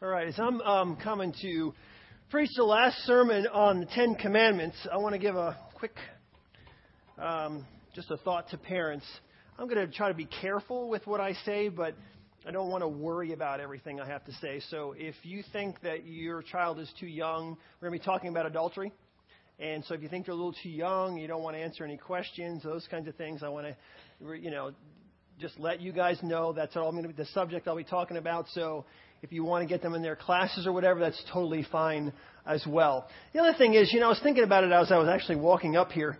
All right, as I'm um, coming to preach the last sermon on the Ten Commandments, I want to give a quick, um, just a thought to parents. I'm going to try to be careful with what I say, but I don't want to worry about everything I have to say. So if you think that your child is too young, we're going to be talking about adultery. And so if you think they're a little too young, you don't want to answer any questions, those kinds of things, I want to, you know, just let you guys know that's all I'm going to be the subject I'll be talking about. So if you want to get them in their classes or whatever, that's totally fine as well. The other thing is, you know, I was thinking about it as I was actually walking up here.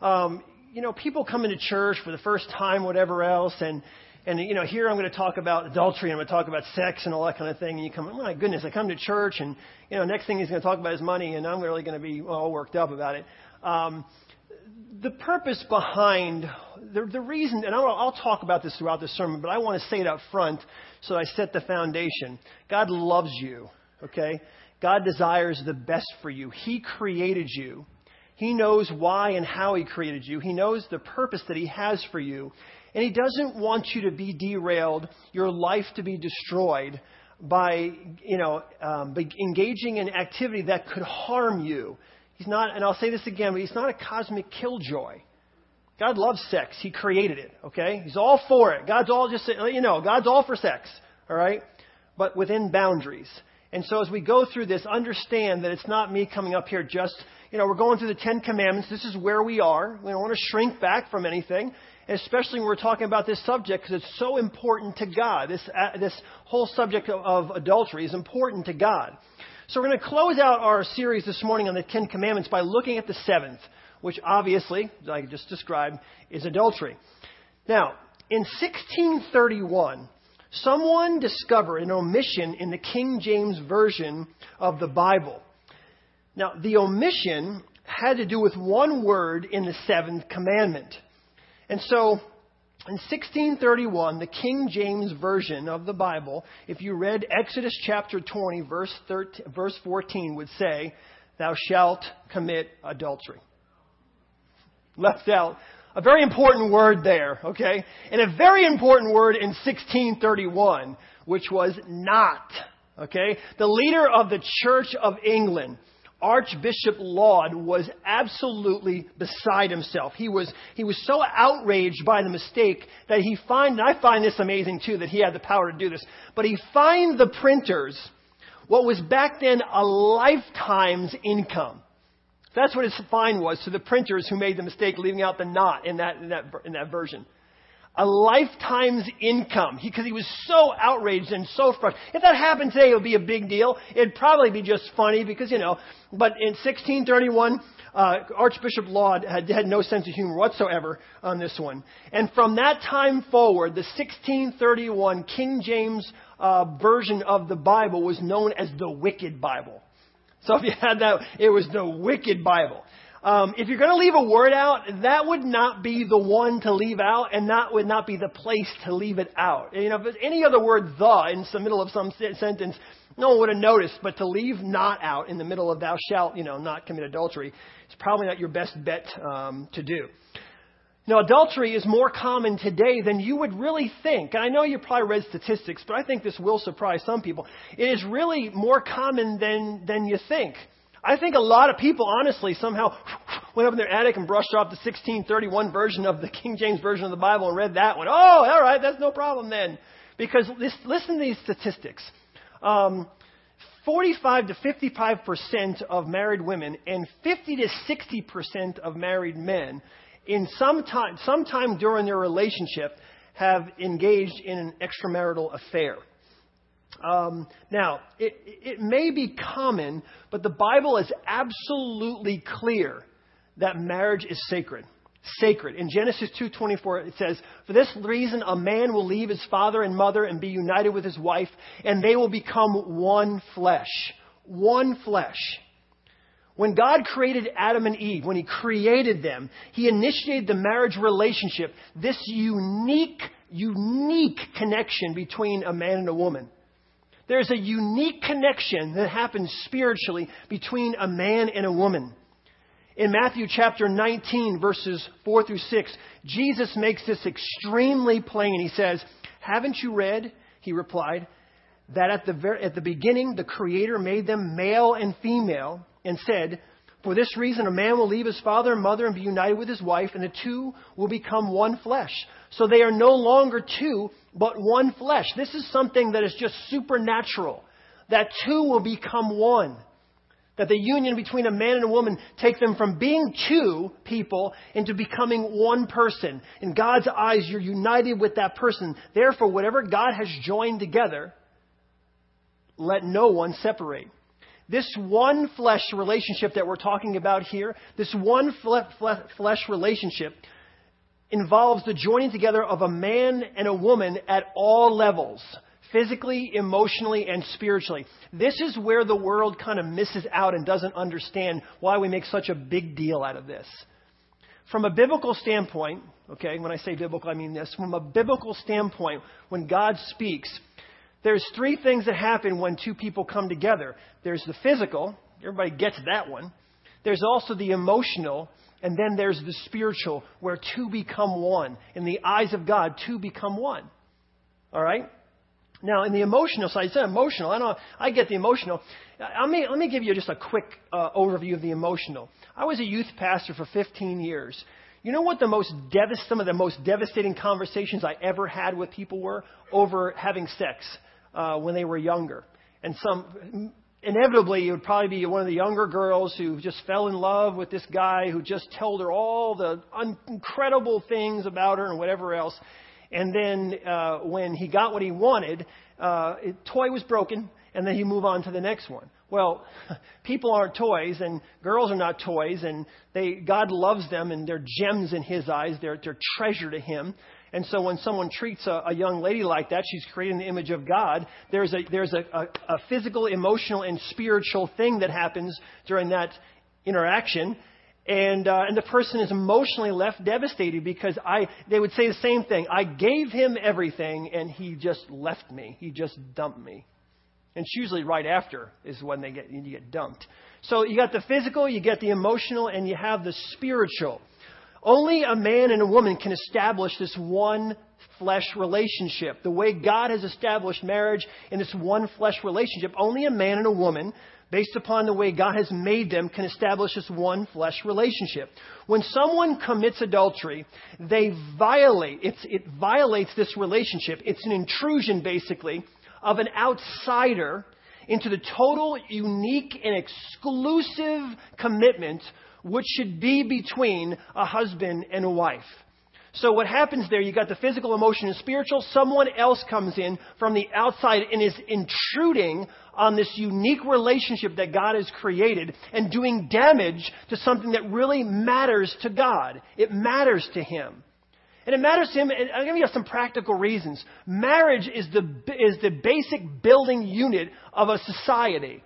Um, you know, people come into church for the first time, whatever else, and and you know, here I'm going to talk about adultery, I'm going to talk about sex and all that kind of thing. And you come, oh my goodness, I come to church, and you know, next thing he's going to talk about is money, and I'm really going to be all worked up about it. Um, the purpose behind the, the reason, and I'll, I'll talk about this throughout the sermon, but I want to say it up front so I set the foundation. God loves you, okay? God desires the best for you. He created you. He knows why and how He created you. He knows the purpose that He has for you. And He doesn't want you to be derailed, your life to be destroyed by, you know, um, engaging in activity that could harm you. He's not, and I'll say this again, but He's not a cosmic killjoy. God loves sex. He created it, okay? He's all for it. God's all just, you know, God's all for sex, all right? But within boundaries. And so as we go through this, understand that it's not me coming up here just, you know, we're going through the Ten Commandments. This is where we are. We don't want to shrink back from anything, especially when we're talking about this subject because it's so important to God. This, uh, this whole subject of, of adultery is important to God. So we're going to close out our series this morning on the Ten Commandments by looking at the seventh which obviously, as I just described, is adultery. Now, in 1631, someone discovered an omission in the King James Version of the Bible. Now, the omission had to do with one word in the seventh commandment. And so, in 1631, the King James Version of the Bible, if you read Exodus chapter 20, verse, 13, verse 14, would say, Thou shalt commit adultery left out a very important word there, okay? And a very important word in 1631, which was not, okay? The leader of the Church of England, Archbishop Laud was absolutely beside himself. He was, he was so outraged by the mistake that he find, and I find this amazing too, that he had the power to do this, but he fined the printers what was back then a lifetime's income. That's what his fine was to the printers who made the mistake leaving out the not in that, in that, in that version. A lifetime's income. Because he, he, was so outraged and so frustrated. If that happened today, it would be a big deal. It'd probably be just funny because, you know, but in 1631, uh, Archbishop Laud had, had no sense of humor whatsoever on this one. And from that time forward, the 1631 King James uh, version of the Bible was known as the Wicked Bible. So if you had that, it was the wicked Bible. Um, if you're going to leave a word out, that would not be the one to leave out, and that would not be the place to leave it out. You know, if any other word "the" in the middle of some sentence, no one would have noticed. But to leave "not" out in the middle of "thou shalt," you know, not commit adultery, is probably not your best bet um, to do. Now, adultery is more common today than you would really think. And I know you probably read statistics, but I think this will surprise some people. It is really more common than, than you think. I think a lot of people, honestly, somehow went up in their attic and brushed off the 1631 version of the King James Version of the Bible and read that one. Oh, all right, that's no problem then. Because this, listen to these statistics. Um, 45 to 55 percent of married women and 50 to 60 percent of married men in some time, sometime during their relationship, have engaged in an extramarital affair. Um, now, it, it may be common, but the Bible is absolutely clear that marriage is sacred. Sacred. In Genesis 2:24 it says, "For this reason a man will leave his father and mother and be united with his wife, and they will become one flesh." One flesh. When God created Adam and Eve, when He created them, He initiated the marriage relationship, this unique, unique connection between a man and a woman. There's a unique connection that happens spiritually between a man and a woman. In Matthew chapter 19, verses 4 through 6, Jesus makes this extremely plain. He says, Haven't you read? He replied, that at the, very, at the beginning the Creator made them male and female and said, For this reason a man will leave his father and mother and be united with his wife, and the two will become one flesh. So they are no longer two, but one flesh. This is something that is just supernatural. That two will become one. That the union between a man and a woman takes them from being two people into becoming one person. In God's eyes, you're united with that person. Therefore, whatever God has joined together, let no one separate. This one flesh relationship that we're talking about here, this one flesh relationship, involves the joining together of a man and a woman at all levels physically, emotionally, and spiritually. This is where the world kind of misses out and doesn't understand why we make such a big deal out of this. From a biblical standpoint, okay, when I say biblical, I mean this. From a biblical standpoint, when God speaks, there's three things that happen when two people come together. There's the physical, everybody gets that one. There's also the emotional, and then there's the spiritual, where two become one. In the eyes of God, two become one. All right? Now, in the emotional side, you said emotional. I know I get the emotional. Let me, let me give you just a quick uh, overview of the emotional. I was a youth pastor for 15 years. You know what the most devast- some of the most devastating conversations I ever had with people were over having sex uh, when they were younger. And some inevitably it would probably be one of the younger girls who just fell in love with this guy who just told her all the un- incredible things about her and whatever else. And then uh, when he got what he wanted, uh, it, toy was broken, and then he move on to the next one. Well, people aren't toys, and girls are not toys, and they God loves them, and they're gems in His eyes. They're they're treasure to Him. And so when someone treats a, a young lady like that, she's creating the image of God. There's a there's a, a, a physical, emotional, and spiritual thing that happens during that interaction and uh, and the person is emotionally left devastated because I they would say the same thing. I gave him everything and he just left me. He just dumped me. And it's usually right after is when they get you get dumped. So you got the physical, you get the emotional, and you have the spiritual. Only a man and a woman can establish this one flesh relationship. The way God has established marriage in this one flesh relationship, only a man and a woman based upon the way God has made them, can establish this one flesh relationship. When someone commits adultery, they violate, it violates this relationship. It's an intrusion, basically, of an outsider into the total, unique, and exclusive commitment which should be between a husband and a wife. So what happens there, you got the physical, emotional, and spiritual. Someone else comes in from the outside and is intruding on this unique relationship that God has created and doing damage to something that really matters to God. It matters to Him. And it matters to him, and I'll give you some practical reasons. Marriage is the, is the basic building unit of a society.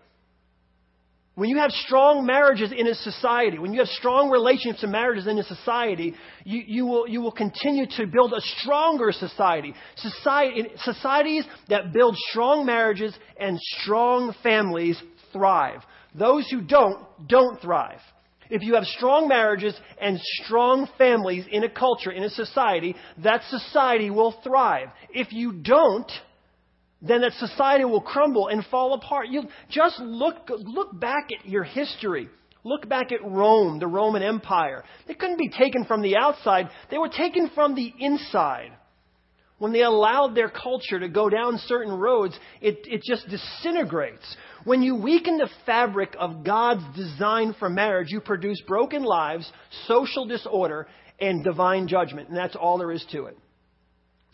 When you have strong marriages in a society, when you have strong relationships and marriages in a society, you, you, will, you will continue to build a stronger society. society. Societies that build strong marriages and strong families thrive. Those who don't, don't thrive. If you have strong marriages and strong families in a culture, in a society, that society will thrive. If you don't, then that society will crumble and fall apart. You just look, look back at your history. Look back at Rome, the Roman Empire. They couldn't be taken from the outside, they were taken from the inside. When they allowed their culture to go down certain roads, it, it just disintegrates. When you weaken the fabric of God's design for marriage, you produce broken lives, social disorder, and divine judgment. And that's all there is to it.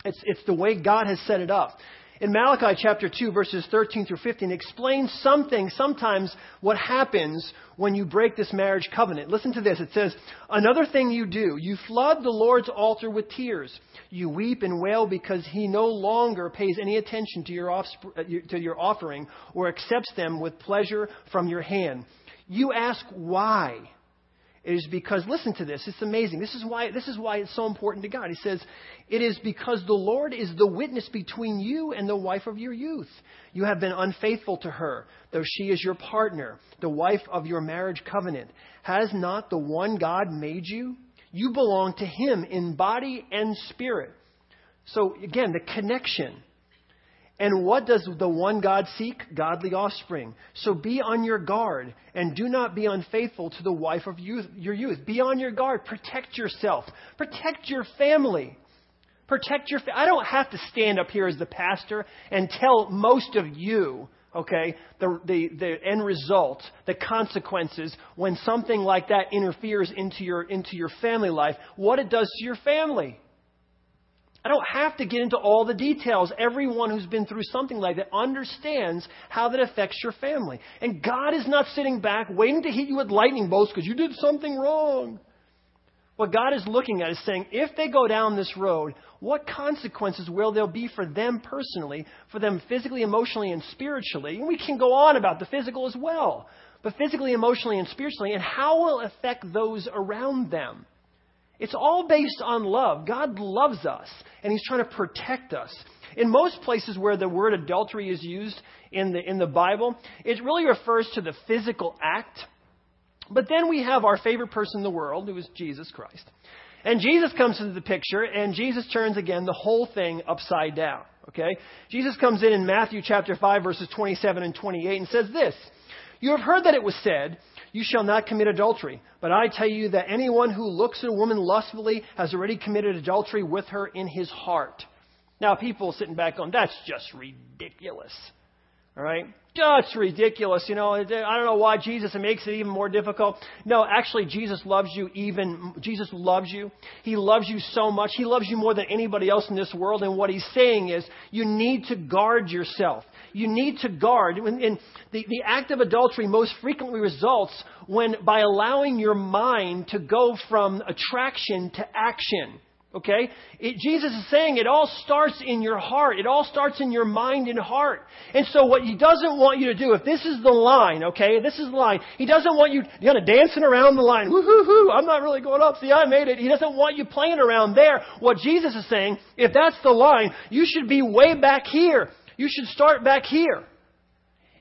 It's, it's the way God has set it up in Malachi chapter 2, verses 13 through 15, explains something, sometimes what happens when you break this marriage covenant. Listen to this. It says, Another thing you do, you flood the Lord's altar with tears. You weep and wail because he no longer pays any attention to your, uh, to your offering or accepts them with pleasure from your hand. You ask why. It is because, listen to this, it's amazing. This is why, this is why it's so important to God. He says, It is because the Lord is the witness between you and the wife of your youth. You have been unfaithful to her, though she is your partner, the wife of your marriage covenant. Has not the one God made you? You belong to Him in body and spirit. So, again, the connection. And what does the one God seek? Godly offspring. So be on your guard and do not be unfaithful to the wife of youth, your youth. Be on your guard. Protect yourself. Protect your family. Protect your. Fa- I don't have to stand up here as the pastor and tell most of you, okay, the, the, the end result, the consequences when something like that interferes into your, into your family life, what it does to your family. I don't have to get into all the details. Everyone who's been through something like that understands how that affects your family. And God is not sitting back waiting to hit you with lightning bolts because you did something wrong. What God is looking at is saying, if they go down this road, what consequences will there be for them personally, for them physically, emotionally, and spiritually? And we can go on about the physical as well, but physically, emotionally, and spiritually, and how will it affect those around them? It's all based on love. God loves us, and He's trying to protect us. In most places where the word adultery is used in the, in the Bible, it really refers to the physical act. But then we have our favorite person in the world, who is Jesus Christ. And Jesus comes into the picture, and Jesus turns again the whole thing upside down. Okay? Jesus comes in in Matthew chapter 5, verses 27 and 28, and says this You have heard that it was said, you shall not commit adultery. But I tell you that anyone who looks at a woman lustfully has already committed adultery with her in his heart. Now, people sitting back going, that's just ridiculous. All right? That's ridiculous. You know, I don't know why Jesus makes it even more difficult. No, actually, Jesus loves you even, Jesus loves you. He loves you so much. He loves you more than anybody else in this world. And what he's saying is, you need to guard yourself you need to guard. And the, the act of adultery most frequently results when by allowing your mind to go from attraction to action. Okay? It, Jesus is saying it all starts in your heart. It all starts in your mind and heart. And so what he doesn't want you to do, if this is the line, okay, this is the line, he doesn't want you, you know, dancing around the line, woo-hoo-hoo, I'm not really going up, see, I made it. He doesn't want you playing around there. What Jesus is saying, if that's the line, you should be way back here. You should start back here.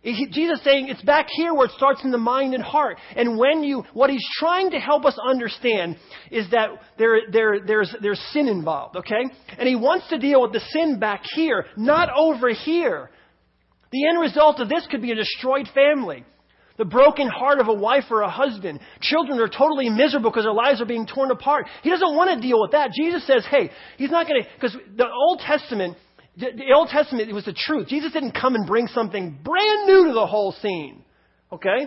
Jesus saying it's back here where it starts in the mind and heart. And when you, what he's trying to help us understand is that there, there, there's, there's sin involved, okay? And he wants to deal with the sin back here, not over here. The end result of this could be a destroyed family. The broken heart of a wife or a husband. Children are totally miserable because their lives are being torn apart. He doesn't want to deal with that. Jesus says, hey, he's not going to, because the Old Testament, the Old Testament, it was the truth. Jesus didn't come and bring something brand new to the whole scene. Okay?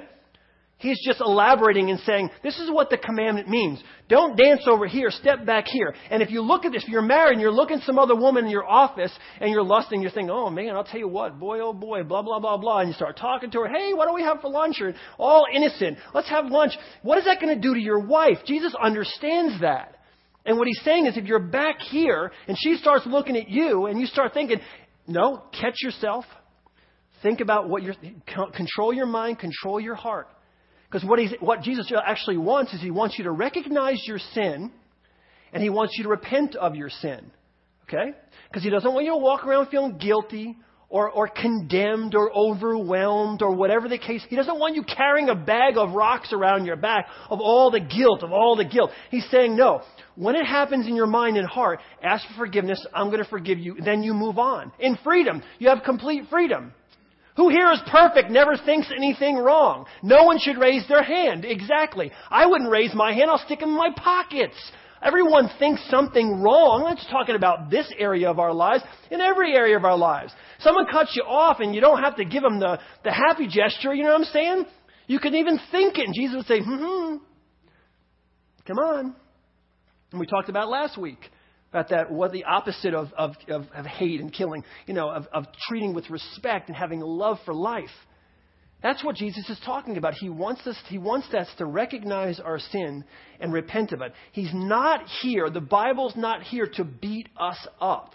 He's just elaborating and saying, this is what the commandment means. Don't dance over here, step back here. And if you look at this, if you're married and you're looking at some other woman in your office and you're lusting, you're thinking, oh man, I'll tell you what, boy, oh boy, blah, blah, blah, blah. And you start talking to her, hey, what do we have for lunch? Or all innocent. Let's have lunch. What is that going to do to your wife? Jesus understands that. And what he's saying is if you're back here and she starts looking at you and you start thinking, no, catch yourself. Think about what you're, control your mind, control your heart. Because what, he's, what Jesus actually wants is he wants you to recognize your sin and he wants you to repent of your sin. Okay? Because he doesn't want you to walk around feeling guilty or, or condemned or overwhelmed or whatever the case. He doesn't want you carrying a bag of rocks around your back of all the guilt, of all the guilt. He's saying, no, when it happens in your mind and heart, ask for forgiveness. I'm going to forgive you. Then you move on. In freedom, you have complete freedom. Who here is perfect, never thinks anything wrong? No one should raise their hand. Exactly. I wouldn't raise my hand. I'll stick them in my pockets. Everyone thinks something wrong. Let's talking about this area of our lives, in every area of our lives. Someone cuts you off and you don't have to give them the, the happy gesture, you know what I'm saying? You can even think it and Jesus would say, hmm, come on. And we talked about last week about that, what the opposite of, of, of, of hate and killing, you know, of, of treating with respect and having love for life. That's what Jesus is talking about. He wants us, he wants us to recognize our sin and repent of it. He's not here, the Bible's not here to beat us up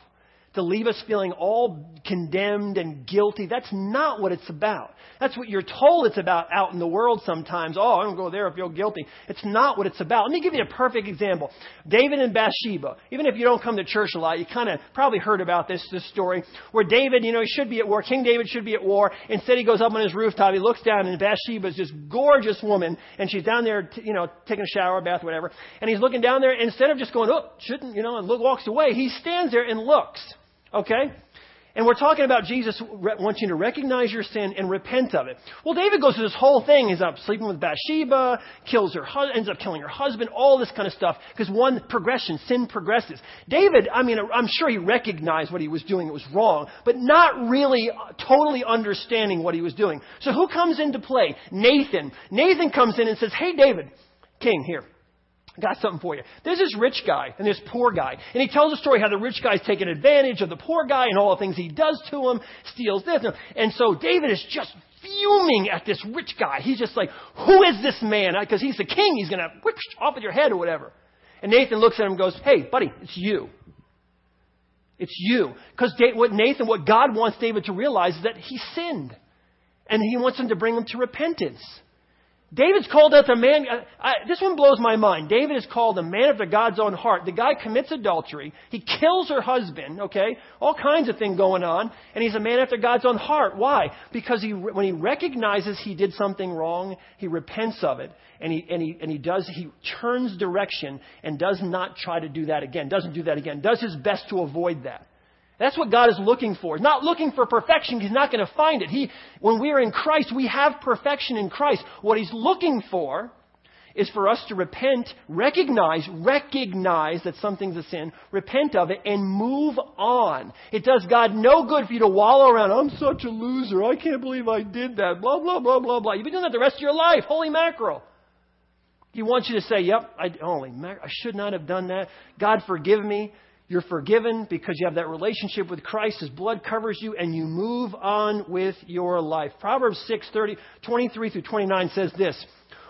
to leave us feeling all condemned and guilty. That's not what it's about. That's what you're told it's about out in the world sometimes. Oh, I don't go there if you're guilty. It's not what it's about. Let me give you a perfect example. David and Bathsheba. Even if you don't come to church a lot, you kind of probably heard about this, this story where David, you know, he should be at war. King David should be at war. Instead, he goes up on his rooftop. He looks down and Bathsheba is this gorgeous woman and she's down there, you know, taking a shower, bath, whatever. And he's looking down there. And instead of just going, oh, shouldn't, you know, and look, walks away, he stands there and looks. Okay? And we're talking about Jesus wants you to recognize your sin and repent of it. Well, David goes through this whole thing. He's up sleeping with Bathsheba, kills her, ends up killing her husband, all this kind of stuff. Because one progression, sin progresses. David, I mean, I'm sure he recognized what he was doing. It was wrong, but not really uh, totally understanding what he was doing. So who comes into play? Nathan. Nathan comes in and says, Hey, David, king, here got something for you. There's this rich guy and this poor guy. And he tells a story how the rich guy's taking advantage of the poor guy and all the things he does to him, steals this. And so David is just fuming at this rich guy. He's just like, who is this man? Because he's the king. He's going to whip off with your head or whatever. And Nathan looks at him and goes, hey, buddy, it's you. It's you. Because what Nathan, what God wants David to realize is that he sinned. And he wants him to bring him to repentance. David's called out the man. I, I, this one blows my mind. David is called a man after God's own heart. The guy commits adultery. He kills her husband. Okay, all kinds of things going on, and he's a man after God's own heart. Why? Because he, when he recognizes he did something wrong, he repents of it, and he and he and he does. He turns direction and does not try to do that again. Doesn't do that again. Does his best to avoid that. That's what God is looking for. He's not looking for perfection. He's not going to find it. He, when we are in Christ, we have perfection in Christ. What He's looking for is for us to repent, recognize, recognize that something's a sin, repent of it, and move on. It does God no good for you to wallow around, I'm such a loser, I can't believe I did that, blah, blah, blah, blah, blah. You've been doing that the rest of your life. Holy mackerel. He wants you to say, yep, I, holy mackerel, I should not have done that. God forgive me. You're forgiven because you have that relationship with Christ. His blood covers you, and you move on with your life. Proverbs 6, 30, 23 through 29 says this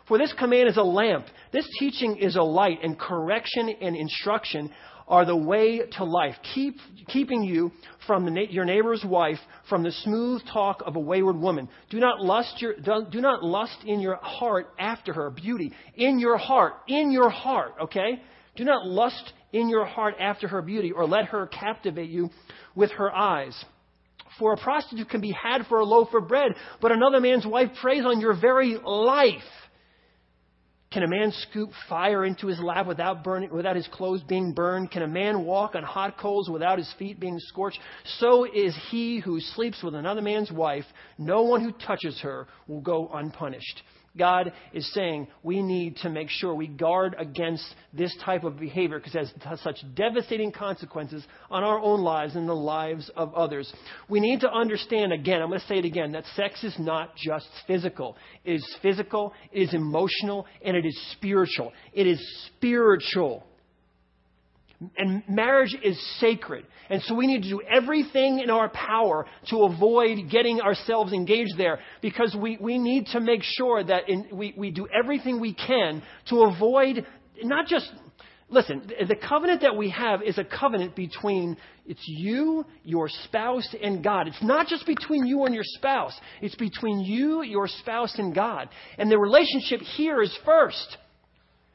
For this command is a lamp, this teaching is a light, and correction and instruction are the way to life, Keep, keeping you from your neighbor's wife, from the smooth talk of a wayward woman. Do not lust your, do not lust in your heart after her beauty. In your heart, in your heart, okay? Do not lust in your heart after her beauty, or let her captivate you with her eyes. For a prostitute can be had for a loaf of bread, but another man's wife preys on your very life. Can a man scoop fire into his lap without burning, without his clothes being burned? Can a man walk on hot coals without his feet being scorched? So is he who sleeps with another man's wife. No one who touches her will go unpunished. God is saying we need to make sure we guard against this type of behavior because it has such devastating consequences on our own lives and the lives of others. We need to understand again, I'm going to say it again, that sex is not just physical. It is physical, it is emotional, and it is spiritual. It is spiritual. And marriage is sacred. And so we need to do everything in our power to avoid getting ourselves engaged there because we, we need to make sure that in, we, we do everything we can to avoid not just, listen, the covenant that we have is a covenant between, it's you, your spouse, and God. It's not just between you and your spouse. It's between you, your spouse, and God. And the relationship here is first.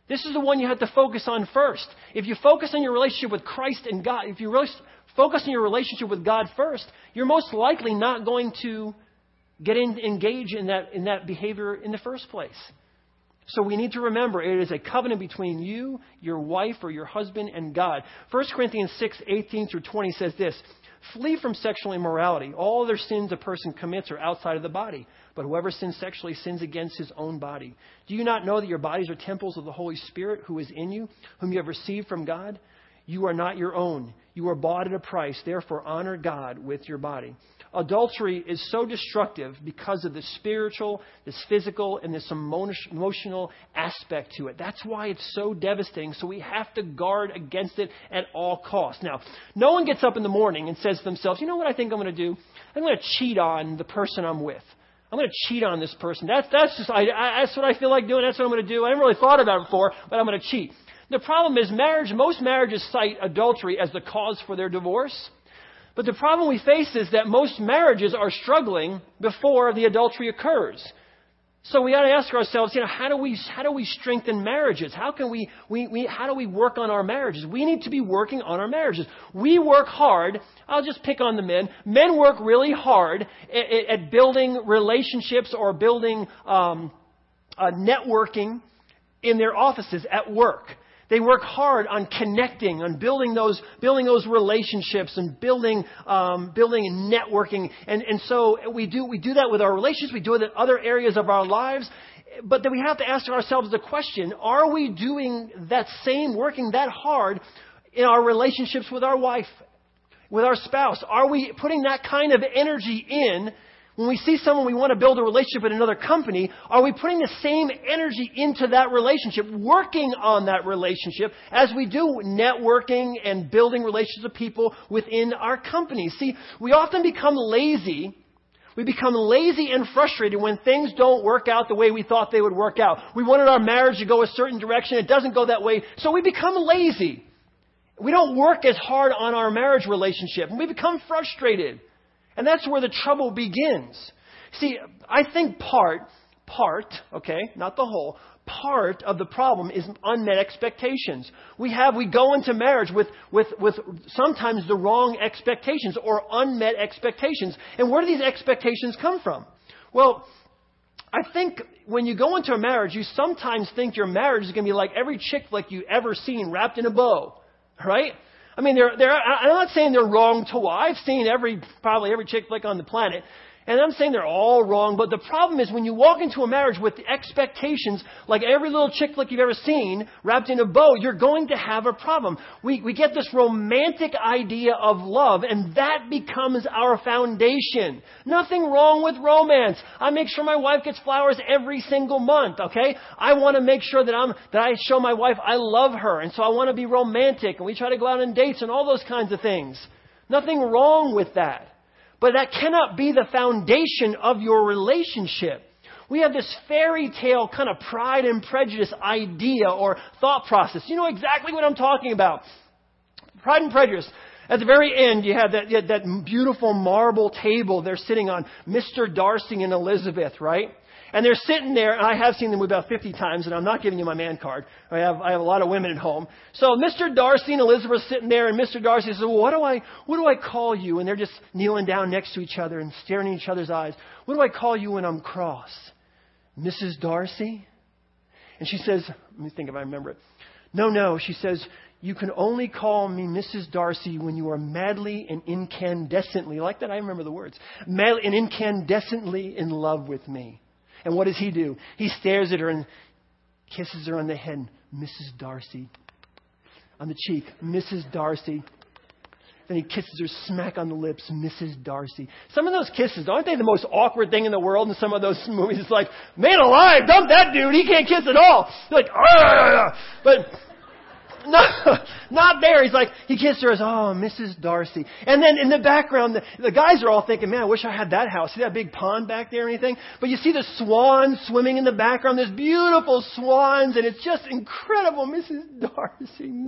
This is the one you have to focus on first. If you focus on your relationship with Christ and God, if you really focus on your relationship with God first, you're most likely not going to get in, engage in that, in that behavior in the first place. So we need to remember it is a covenant between you, your wife, or your husband, and God. 1 Corinthians 6, 18 through 20 says this Flee from sexual immorality. All other sins a person commits are outside of the body, but whoever sins sexually sins against his own body. Do you not know that your bodies are temples of the Holy Spirit who is in you, whom you have received from God? You are not your own. You are bought at a price. Therefore, honor God with your body. Adultery is so destructive because of the spiritual, this physical, and this emotional aspect to it. That's why it's so devastating. So we have to guard against it at all costs. Now, no one gets up in the morning and says to themselves, you know what I think I'm going to do? I'm going to cheat on the person I'm with. I'm going to cheat on this person. That's, that's just, I, I, that's what I feel like doing. That's what I'm going to do. I haven't really thought about it before, but I'm going to cheat. The problem is marriage, most marriages cite adultery as the cause for their divorce. But the problem we face is that most marriages are struggling before the adultery occurs. So we got to ask ourselves, you know, how do we how do we strengthen marriages? How can we, we, we how do we work on our marriages? We need to be working on our marriages. We work hard. I'll just pick on the men. Men work really hard at, at building relationships or building um, uh, networking in their offices at work. They work hard on connecting, on building those, building those relationships and building, um, building and networking. And, and so we do, we do that with our relationships. We do it in other areas of our lives. But then we have to ask ourselves the question, are we doing that same, working that hard in our relationships with our wife, with our spouse? Are we putting that kind of energy in when we see someone we want to build a relationship in another company, are we putting the same energy into that relationship, working on that relationship as we do networking and building relationships with people within our company? See, we often become lazy. We become lazy and frustrated when things don't work out the way we thought they would work out. We wanted our marriage to go a certain direction. It doesn't go that way. So we become lazy. We don't work as hard on our marriage relationship and we become frustrated. And that's where the trouble begins. See, I think part, part, okay, not the whole, part of the problem is unmet expectations. We have, we go into marriage with, with, with sometimes the wrong expectations or unmet expectations. And where do these expectations come from? Well, I think when you go into a marriage, you sometimes think your marriage is going to be like every chick flick you've ever seen wrapped in a bow, right? I mean, they're, they're, I'm not saying they're wrong to I've seen every, probably every chick flick on the planet. And I'm saying they're all wrong, but the problem is when you walk into a marriage with expectations like every little chick flick you've ever seen wrapped in a bow, you're going to have a problem. We, we get this romantic idea of love, and that becomes our foundation. Nothing wrong with romance. I make sure my wife gets flowers every single month, okay? I want to make sure that I'm, that I show my wife I love her, and so I want to be romantic, and we try to go out on dates and all those kinds of things. Nothing wrong with that. But that cannot be the foundation of your relationship. We have this fairy tale kind of pride and prejudice idea or thought process. You know exactly what I'm talking about. Pride and prejudice. At the very end, you have that, you have that beautiful marble table they're sitting on, Mr. Darcy and Elizabeth, right? And they're sitting there, and I have seen them about 50 times, and I'm not giving you my man card. I have, I have a lot of women at home. So Mr. Darcy and Elizabeth are sitting there, and Mr. Darcy says, well, what do I, what do I call you? And they're just kneeling down next to each other and staring in each other's eyes. What do I call you when I'm cross? Mrs. Darcy? And she says, let me think if I remember it. No, no, she says, you can only call me Mrs. Darcy when you are madly and incandescently, like that, I remember the words, madly and incandescently in love with me. And what does he do? He stares at her and kisses her on the head, Mrs. Darcy. On the cheek, Mrs. Darcy. Then he kisses her smack on the lips, Mrs. Darcy. Some of those kisses, aren't they the most awkward thing in the world in some of those movies? It's like, man alive, dump that dude, he can't kiss at all. You're like, Argh! but no, not there. He's like, he kissed her as, oh, Mrs. Darcy. And then in the background, the, the guys are all thinking, man, I wish I had that house. See that big pond back there or anything? But you see the swans swimming in the background. There's beautiful swans, and it's just incredible, Mrs. Darcy.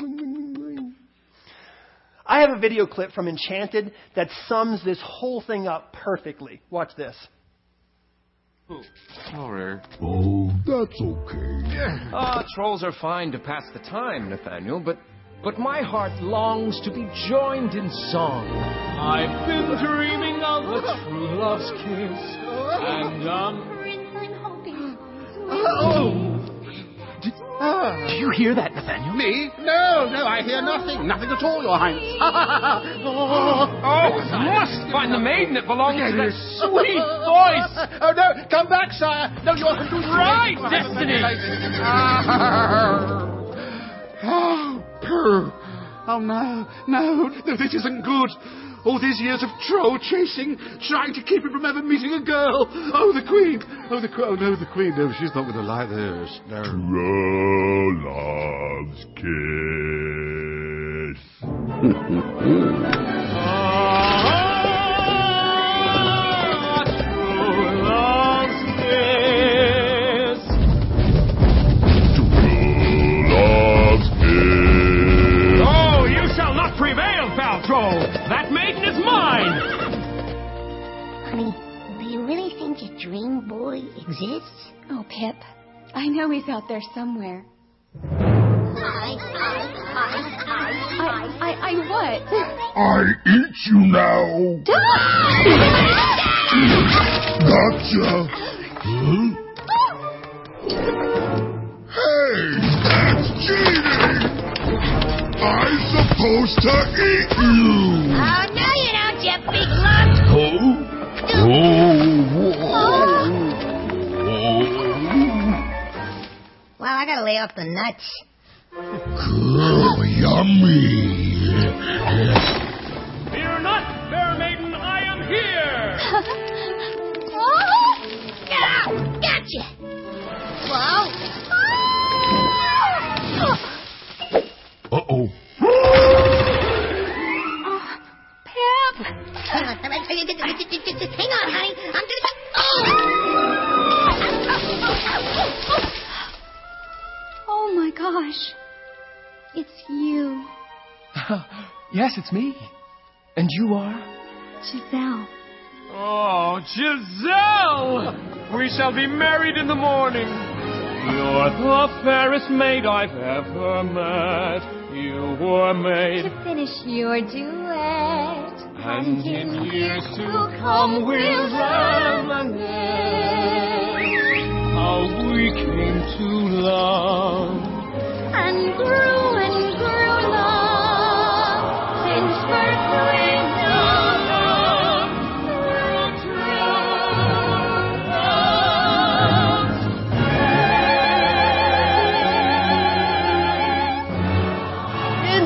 I have a video clip from Enchanted that sums this whole thing up perfectly. Watch this. Sorry. Oh, that's okay. Ah, trolls are fine to pass the time, Nathaniel, but but my heart longs to be joined in song. I've been dreaming of a true love's kiss, and um. Oh! Uh, Do you hear that, Nathaniel? Me? No, no, I hear nothing. Nothing at all, Your Highness. oh, I must find the maiden that belongs to that sweet voice. Oh, no, come back, sire. No, you're right, Destiny. oh, pooh. Oh, no, no, no, this isn't good. All these years of troll chasing, trying to keep him from ever meeting a girl. Oh, the Queen. Oh, the Queen. Oh, no, the Queen. No, she's not going to like this. No. True love's kiss. think a dream boy exists? Oh, Pip. I know he's out there somewhere. I, I, I, I, I, I what? I eat you now. Gotcha. Huh? Hey, that's cheating. I'm supposed to eat you. Oh, no, you Well, I gotta lay off the nuts. Oh, yummy. Fear not, fair maiden, I am here! Ah, gotcha. Whoa. Uh-oh. Pip! Hang on, hang on, honey. I'm gonna. Oh my gosh. It's you, yes, it's me. And you are? Giselle. Oh, Giselle! We shall be married in the morning. You're the fairest maid I've ever met. You were made, To finish your duet. and in years to come we'll reminisce how we came to love. And grew and grew love. Since first we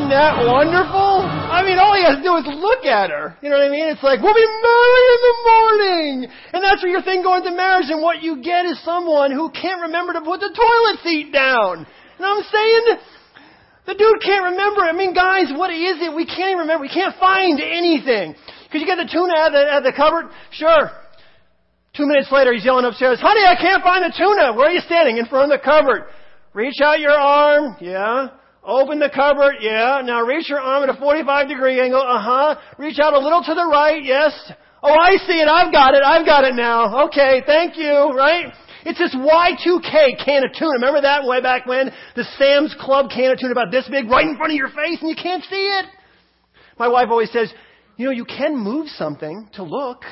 Isn't that wonderful? I mean, all he has to do is look at her. You know what I mean? It's like, we'll be married in the morning. And that's what you're thinking going to marriage. And what you get is someone who can't remember to put the toilet seat down. And I'm saying, the dude can't remember. I mean, guys, what is it? We can't even remember. We can't find anything. Could you get the tuna at the, at the cupboard? Sure. Two minutes later, he's yelling upstairs, Honey, I can't find the tuna. Where are you standing? In front of the cupboard. Reach out your arm. Yeah. Open the cupboard. Yeah. Now reach your arm at a 45 degree angle. Uh huh. Reach out a little to the right. Yes. Oh, I see it. I've got it. I've got it now. Okay. Thank you. Right? It's this Y2K can of tuna. Remember that way back when? The Sam's Club can of tuna about this big right in front of your face and you can't see it? My wife always says, you know, you can move something to look.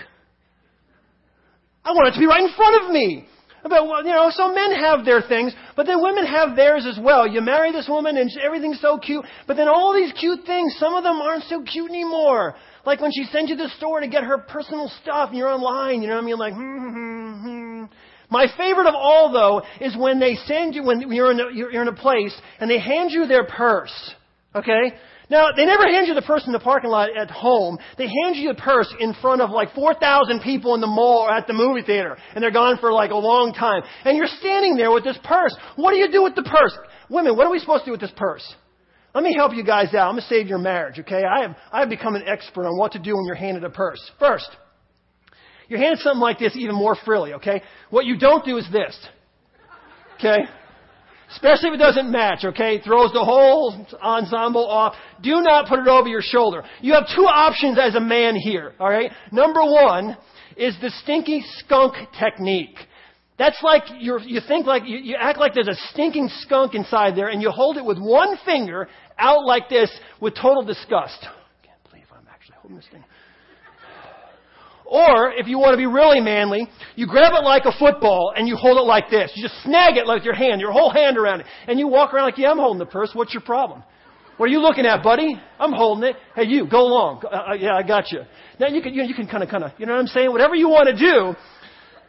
I want it to be right in front of me. But, well, you know, so men have their things, but then women have theirs as well. You marry this woman and everything's so cute, but then all these cute things, some of them aren't so cute anymore. Like when she sends you to the store to get her personal stuff and you're online, you know what I mean? Like, hmm, hmm, hmm. My favorite of all, though, is when they send you, when you're in, a, you're in a place and they hand you their purse. Okay? Now, they never hand you the purse in the parking lot at home. They hand you the purse in front of like 4,000 people in the mall or at the movie theater. And they're gone for like a long time. And you're standing there with this purse. What do you do with the purse? Women, what are we supposed to do with this purse? Let me help you guys out. I'm going to save your marriage, okay? I have, I have become an expert on what to do when you're handed a purse. First, you're handed something like this even more frilly, okay? What you don't do is this. Okay? Especially if it doesn't match, okay? Throws the whole ensemble off. Do not put it over your shoulder. You have two options as a man here, alright? Number one is the stinky skunk technique. That's like you're, you think like, you, you act like there's a stinking skunk inside there and you hold it with one finger out like this with total disgust. I can't believe I'm actually holding this thing. Or, if you want to be really manly, you grab it like a football and you hold it like this. You just snag it like your hand, your whole hand around it. And you walk around like, yeah, I'm holding the purse. What's your problem? What are you looking at, buddy? I'm holding it. Hey, you, go along. Uh, uh, yeah, I got you. Now you can, you, you can kind of, kind of, you know what I'm saying? Whatever you want to do,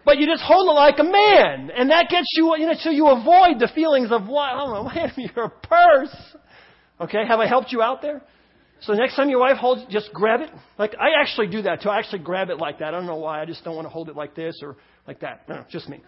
but you just hold it like a man. And that gets you, you know, so you avoid the feelings of, what, I don't know, wait a your purse. Okay, have I helped you out there? So next time your wife holds, it, just grab it. Like I actually do that too. I actually grab it like that. I don't know why. I just don't want to hold it like this or like that. No, just me.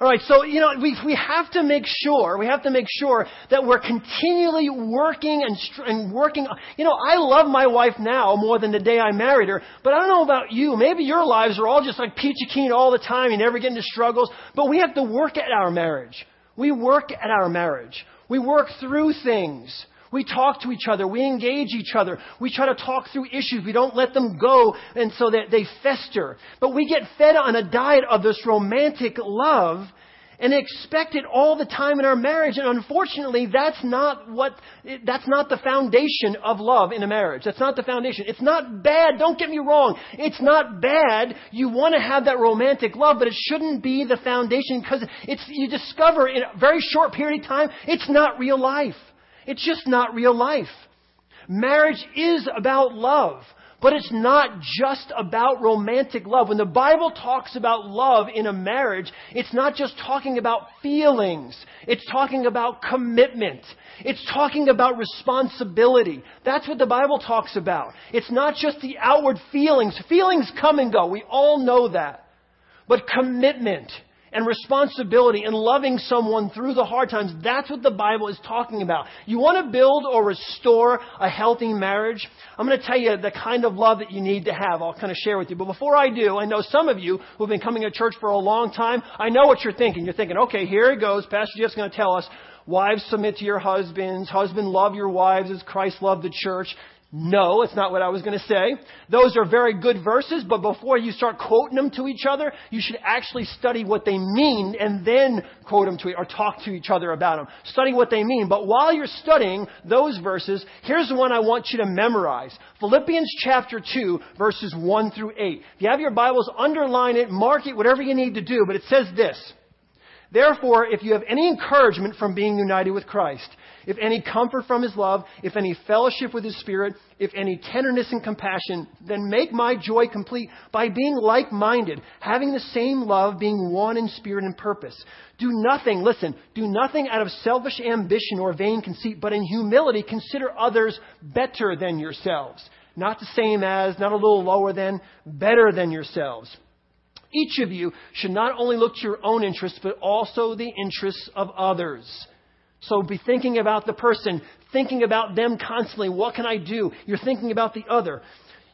All right. So you know we we have to make sure we have to make sure that we're continually working and and working. You know I love my wife now more than the day I married her. But I don't know about you. Maybe your lives are all just like peachy keen all the time. You never get into struggles. But we have to work at our marriage. We work at our marriage. We work through things. We talk to each other. We engage each other. We try to talk through issues. We don't let them go and so that they fester. But we get fed on a diet of this romantic love and expect it all the time in our marriage. And unfortunately, that's not what, that's not the foundation of love in a marriage. That's not the foundation. It's not bad. Don't get me wrong. It's not bad. You want to have that romantic love, but it shouldn't be the foundation because it's, you discover in a very short period of time, it's not real life. It's just not real life. Marriage is about love. But it's not just about romantic love. When the Bible talks about love in a marriage, it's not just talking about feelings. It's talking about commitment. It's talking about responsibility. That's what the Bible talks about. It's not just the outward feelings. Feelings come and go. We all know that. But commitment and responsibility and loving someone through the hard times, that's what the Bible is talking about. You want to build or restore a healthy marriage? I'm going to tell you the kind of love that you need to have. I'll kind of share with you. But before I do, I know some of you who've been coming to church for a long time, I know what you're thinking. You're thinking, okay, here it goes. Pastor Jeff's going to tell us Wives, submit to your husbands. Husband, love your wives as Christ loved the church. No, it's not what I was going to say. Those are very good verses, but before you start quoting them to each other, you should actually study what they mean and then quote them to each or talk to each other about them. Study what they mean. But while you're studying those verses, here's the one I want you to memorize. Philippians chapter 2, verses 1 through 8. If you have your Bibles, underline it, mark it, whatever you need to do, but it says this. Therefore, if you have any encouragement from being united with Christ, if any comfort from his love, if any fellowship with his spirit, if any tenderness and compassion, then make my joy complete by being like-minded, having the same love, being one in spirit and purpose. Do nothing, listen, do nothing out of selfish ambition or vain conceit, but in humility consider others better than yourselves. Not the same as, not a little lower than, better than yourselves. Each of you should not only look to your own interests, but also the interests of others. So be thinking about the person, thinking about them constantly. What can I do? You're thinking about the other.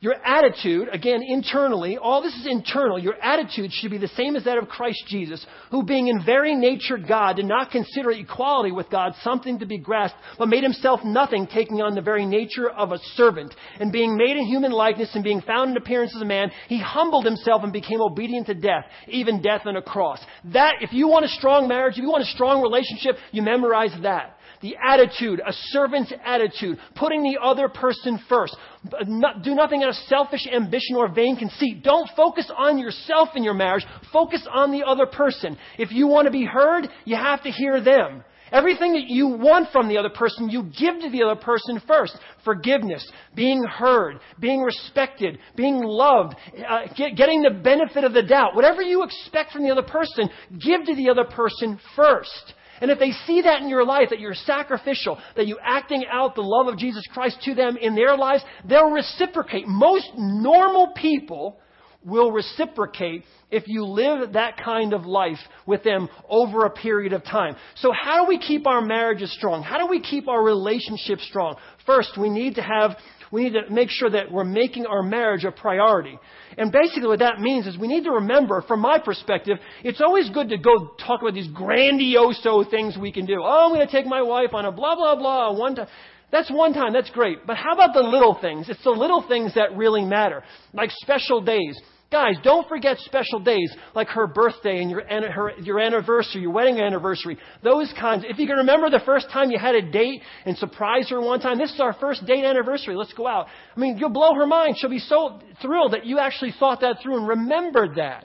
Your attitude, again, internally, all this is internal. Your attitude should be the same as that of Christ Jesus, who being in very nature God did not consider equality with God something to be grasped, but made himself nothing, taking on the very nature of a servant. And being made in human likeness and being found in appearance as a man, he humbled himself and became obedient to death, even death on a cross. That, if you want a strong marriage, if you want a strong relationship, you memorize that the attitude, a servant's attitude, putting the other person first. Do nothing out of selfish ambition or vain conceit. Don't focus on yourself in your marriage. Focus on the other person. If you want to be heard, you have to hear them. Everything that you want from the other person, you give to the other person first. Forgiveness, being heard, being respected, being loved, uh, get, getting the benefit of the doubt. Whatever you expect from the other person, give to the other person first. And if they see that in your life, that you're sacrificial, that you're acting out the love of Jesus Christ to them in their lives, they'll reciprocate. Most normal people will reciprocate if you live that kind of life with them over a period of time. So how do we keep our marriages strong? How do we keep our relationships strong? First, we need to have we need to make sure that we're making our marriage a priority. And basically what that means is we need to remember, from my perspective, it's always good to go talk about these grandiose things we can do. Oh, I'm going to take my wife on a blah, blah, blah one time. That's one time. That's great. But how about the little things? It's the little things that really matter. Like special days. Guys, don't forget special days like her birthday and your, her, your anniversary, your wedding anniversary. Those kinds. If you can remember the first time you had a date and surprised her one time, this is our first date anniversary. Let's go out. I mean, you'll blow her mind. She'll be so thrilled that you actually thought that through and remembered that.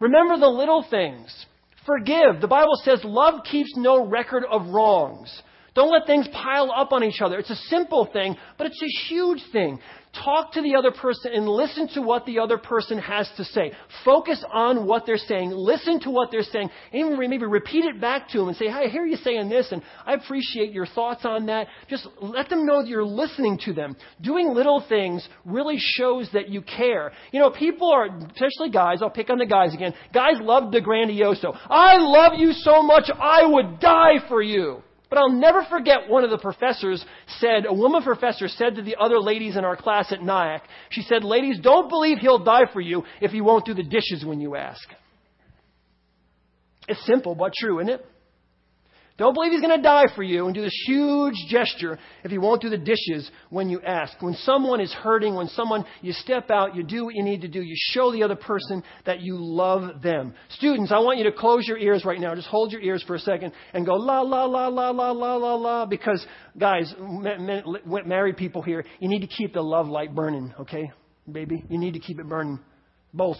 Remember the little things. Forgive. The Bible says love keeps no record of wrongs. Don't let things pile up on each other. It's a simple thing, but it's a huge thing. Talk to the other person and listen to what the other person has to say. Focus on what they're saying. Listen to what they're saying. Maybe repeat it back to them and say, hey, I hear you saying this and I appreciate your thoughts on that. Just let them know that you're listening to them. Doing little things really shows that you care. You know, people are, especially guys, I'll pick on the guys again. Guys love the grandioso. I love you so much, I would die for you. But I'll never forget one of the professors said, a woman professor said to the other ladies in our class at Nyack, she said, ladies, don't believe he'll die for you if he won't do the dishes when you ask. It's simple but true, isn't it? Don't believe he's going to die for you and do this huge gesture if he won't do the dishes when you ask. When someone is hurting, when someone, you step out, you do what you need to do. You show the other person that you love them. Students, I want you to close your ears right now. Just hold your ears for a second and go la, la, la, la, la, la, la, la. Because, guys, married people here, you need to keep the love light burning, okay, baby? You need to keep it burning. Both.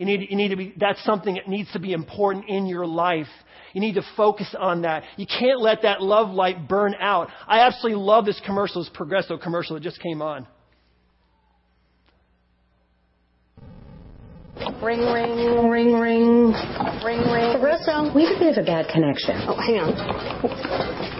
You need, you need to be, that's something that needs to be important in your life. You need to focus on that. You can't let that love light burn out. I absolutely love this commercial, this Progresso commercial that just came on. Ring, ring, ring, ring, ring, ring. Progresso, we have a bit of a bad connection. Oh, hang on.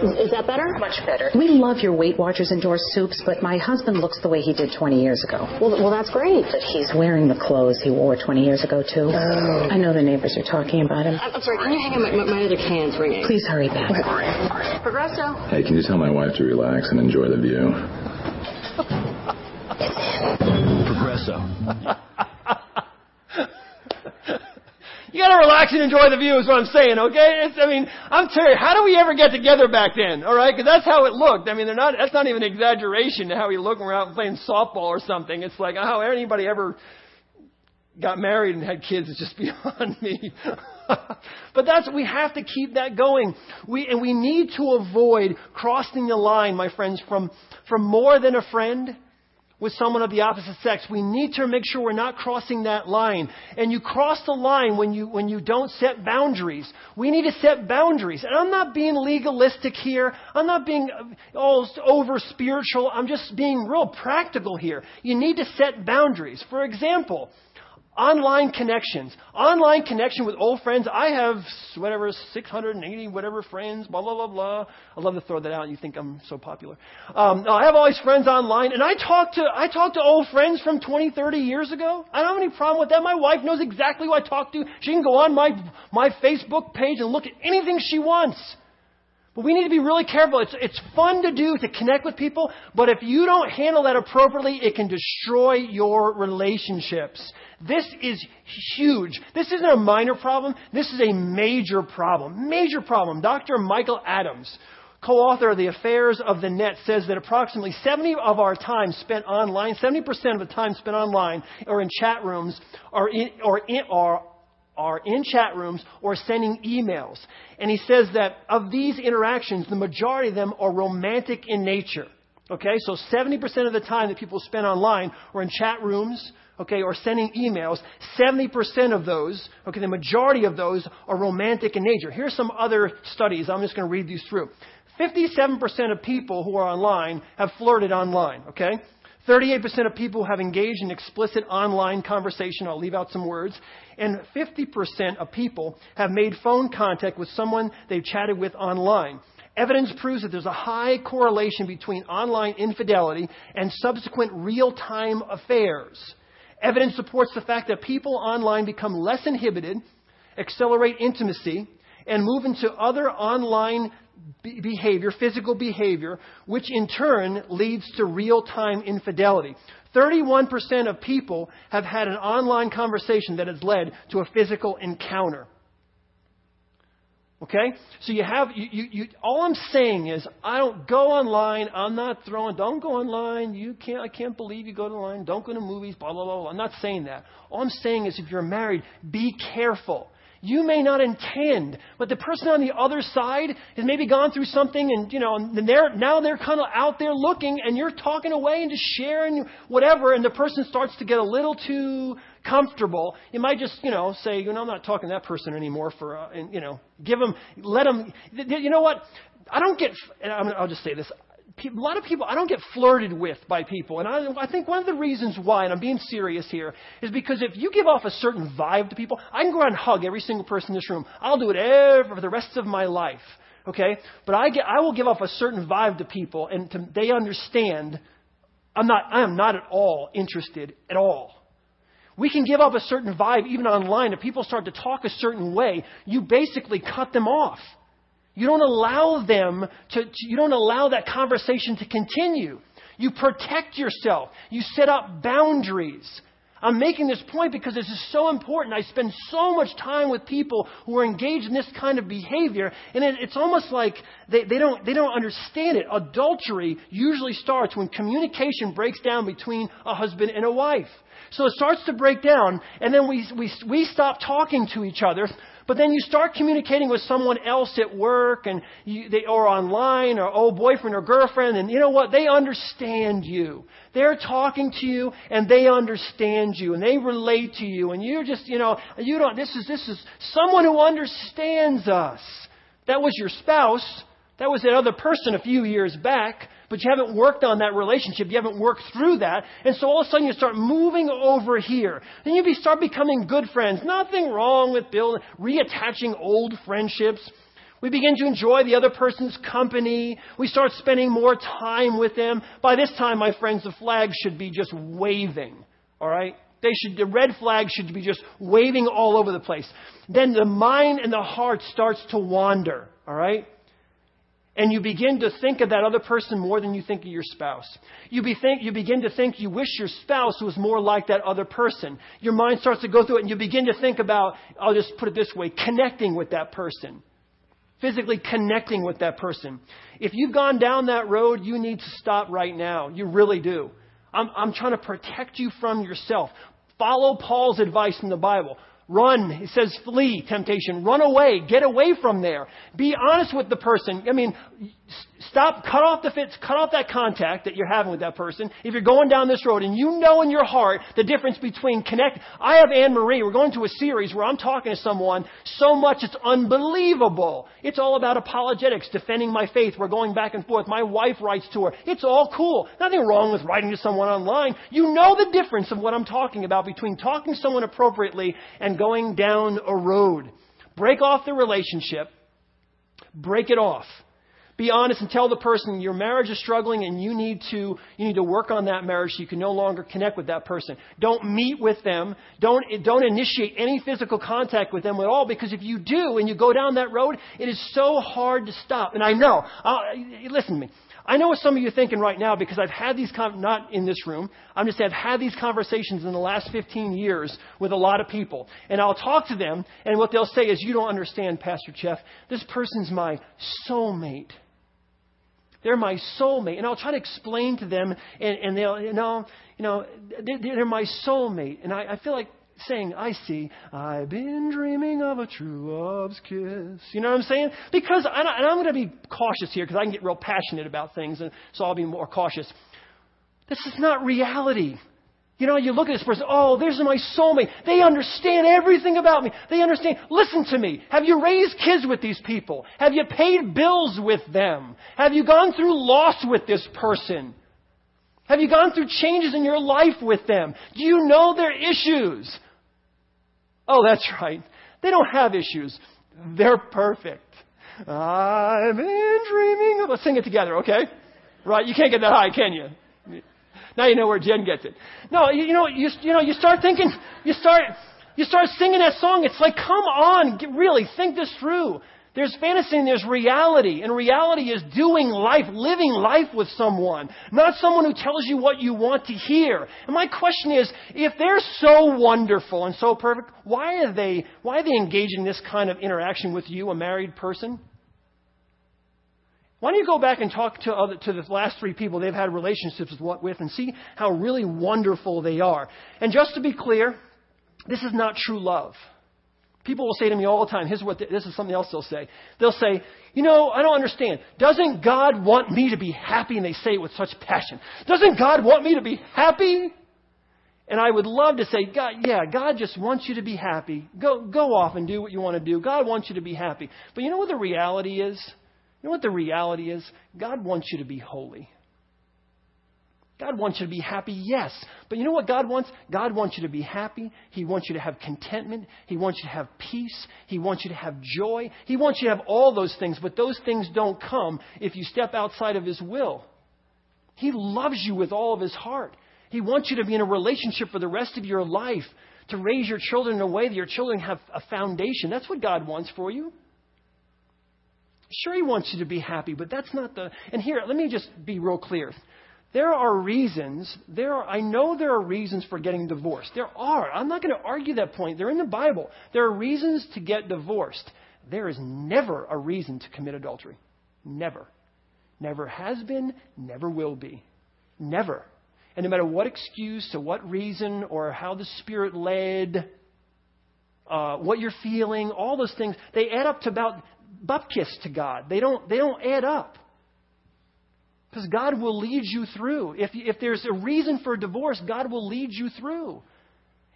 Is, is that better? Much better. We love your Weight Watchers endorsed soups, but my husband looks the way he did 20 years ago. Well, well, that's great. But he's wearing the clothes he wore 20 years ago, too. Oh. I know the neighbors are talking about him. I'm, I'm sorry. Can you hang on? My, my, my other can's ringing. Please hurry back. Progresso. Hey, can you tell my wife to relax and enjoy the view? Progresso. You gotta relax and enjoy the view is what I'm saying, okay? It's, I mean, I'm you, how do we ever get together back then, alright? Cause that's how it looked. I mean, they're not, that's not even an exaggeration to how we look when we're out playing softball or something. It's like how anybody ever got married and had kids is just beyond me. but that's, we have to keep that going. We, and we need to avoid crossing the line, my friends, from, from more than a friend with someone of the opposite sex. We need to make sure we're not crossing that line. And you cross the line when you, when you don't set boundaries. We need to set boundaries. And I'm not being legalistic here. I'm not being uh, all over spiritual. I'm just being real practical here. You need to set boundaries. For example, Online connections. Online connection with old friends. I have whatever, 680 whatever friends, blah, blah, blah, blah. I love to throw that out you think I'm so popular. Um, I have all these friends online and I talk to, I talk to old friends from 20, 30 years ago. I don't have any problem with that. My wife knows exactly who I talk to. She can go on my, my Facebook page and look at anything she wants. But we need to be really careful. It's, it's fun to do to connect with people, but if you don't handle that appropriately, it can destroy your relationships. This is huge. This isn't a minor problem. This is a major problem. Major problem. Dr. Michael Adams, co-author of The Affairs of the Net, says that approximately 70 of our time spent online, 70% of the time spent online or in chat rooms are, in, or in, or are in chat rooms or sending emails. And he says that of these interactions, the majority of them are romantic in nature. Okay, so 70% of the time that people spend online or in chat rooms, okay, or sending emails, 70% of those, okay, the majority of those are romantic in nature. Here's some other studies. I'm just going to read these through. 57% of people who are online have flirted online, okay? 38% of people have engaged in explicit online conversation. I'll leave out some words. And 50% of people have made phone contact with someone they've chatted with online. Evidence proves that there's a high correlation between online infidelity and subsequent real time affairs. Evidence supports the fact that people online become less inhibited, accelerate intimacy, and move into other online behavior, physical behavior, which in turn leads to real time infidelity. 31% of people have had an online conversation that has led to a physical encounter. Okay? So you have, you, you, you, all I'm saying is, I don't go online, I'm not throwing, don't go online, you can't, I can't believe you go to online, don't go to movies, blah, blah, blah, blah. I'm not saying that. All I'm saying is if you're married, be careful. You may not intend, but the person on the other side has maybe gone through something and, you know, and they're, now they're kind of out there looking and you're talking away and just sharing whatever and the person starts to get a little too comfortable. You might just, you know, say, you know, I'm not talking to that person anymore for, uh, and, you know, give them, let them, you know what? I don't get, I'll just say this a lot of people, I don't get flirted with by people. And I, I think one of the reasons why, and I'm being serious here, is because if you give off a certain vibe to people, I can go around and hug every single person in this room. I'll do it for the rest of my life. Okay? But I, get, I will give off a certain vibe to people, and to, they understand I'm not, I am not at all interested at all. We can give off a certain vibe even online. If people start to talk a certain way, you basically cut them off. You don't allow them to, you don't allow that conversation to continue. You protect yourself. You set up boundaries. I'm making this point because this is so important. I spend so much time with people who are engaged in this kind of behavior, and it, it's almost like they, they, don't, they don't understand it. Adultery usually starts when communication breaks down between a husband and a wife. So it starts to break down, and then we, we, we stop talking to each other. But then you start communicating with someone else at work and you, they, or online or old boyfriend or girlfriend, and you know what? They understand you. They're talking to you and they understand you and they relate to you, and you're just, you know, you don't. This is this is someone who understands us. That was your spouse. That was that other person a few years back, but you haven't worked on that relationship. You haven't worked through that. And so all of a sudden you start moving over here. Then you start becoming good friends. Nothing wrong with building, reattaching old friendships. We begin to enjoy the other person's company. We start spending more time with them. By this time, my friends, the flag should be just waving. All right? They should, the red flag should be just waving all over the place. Then the mind and the heart starts to wander. All right? And you begin to think of that other person more than you think of your spouse. You, be think, you begin to think you wish your spouse was more like that other person. Your mind starts to go through it and you begin to think about, I'll just put it this way, connecting with that person. Physically connecting with that person. If you've gone down that road, you need to stop right now. You really do. I'm, I'm trying to protect you from yourself. Follow Paul's advice in the Bible. Run. He says flee temptation. Run away. Get away from there. Be honest with the person. I mean, stop, cut off the fits, cut off that contact that you're having with that person. If you're going down this road and you know in your heart the difference between connect. I have Anne Marie. We're going to a series where I'm talking to someone so much it's unbelievable. It's all about apologetics, defending my faith. We're going back and forth. My wife writes to her. It's all cool. Nothing wrong with writing to someone online. You know the difference of what I'm talking about between talking to someone appropriately and going down a road. Break off the relationship. Break it off. Be honest and tell the person your marriage is struggling and you need to you need to work on that marriage so you can no longer connect with that person. Don't meet with them. Don't don't initiate any physical contact with them at all because if you do and you go down that road, it is so hard to stop. And I know. Uh, listen to me. I know what some of you are thinking right now because I've had these, con- not in this room, I'm just I've had these conversations in the last 15 years with a lot of people. And I'll talk to them, and what they'll say is, You don't understand, Pastor Jeff. This person's my soulmate. They're my soulmate. And I'll try to explain to them, and, and they'll, you know, you know, they're, my soulmate. And I, I feel like saying, I see, I've been dreaming of a true love's kiss. You know what I'm saying? Because, and I'm going to be cautious here because I can get real passionate about things, and so I'll be more cautious. This is not reality. You know, you look at this person, oh, there's my soulmate. They understand everything about me. They understand. Listen to me. Have you raised kids with these people? Have you paid bills with them? Have you gone through loss with this person? Have you gone through changes in your life with them? Do you know their issues? Oh, that's right. They don't have issues. They're perfect. I've been dreaming of. Let's sing it together, okay? Right? You can't get that high, can you? Now you know where Jen gets it. No, you, you know, you, you know, you start thinking, you start, you start singing that song. It's like, come on, get, really, think this through. There's fantasy and there's reality. And reality is doing life, living life with someone, not someone who tells you what you want to hear. And my question is, if they're so wonderful and so perfect, why are they, why are they engaging this kind of interaction with you, a married person? Why don't you go back and talk to, other, to the last three people they've had relationships with and see how really wonderful they are? And just to be clear, this is not true love. People will say to me all the time, here's what, this is something else they'll say. They'll say, you know, I don't understand. Doesn't God want me to be happy? And they say it with such passion. Doesn't God want me to be happy? And I would love to say, God, yeah, God just wants you to be happy. Go, go off and do what you want to do. God wants you to be happy. But you know what the reality is? You know what the reality is? God wants you to be holy. God wants you to be happy, yes. But you know what God wants? God wants you to be happy. He wants you to have contentment. He wants you to have peace. He wants you to have joy. He wants you to have all those things, but those things don't come if you step outside of His will. He loves you with all of His heart. He wants you to be in a relationship for the rest of your life, to raise your children in a way that your children have a foundation. That's what God wants for you. Sure, He wants you to be happy, but that's not the. And here, let me just be real clear. There are reasons, there are, I know there are reasons for getting divorced. There are. I'm not going to argue that point. They're in the Bible. There are reasons to get divorced. There is never a reason to commit adultery. Never. Never has been, never will be. Never. And no matter what excuse or what reason or how the Spirit led, uh, what you're feeling, all those things, they add up to about bupkis to God. They don't, they don't add up. Because God will lead you through. If, if there's a reason for divorce, God will lead you through.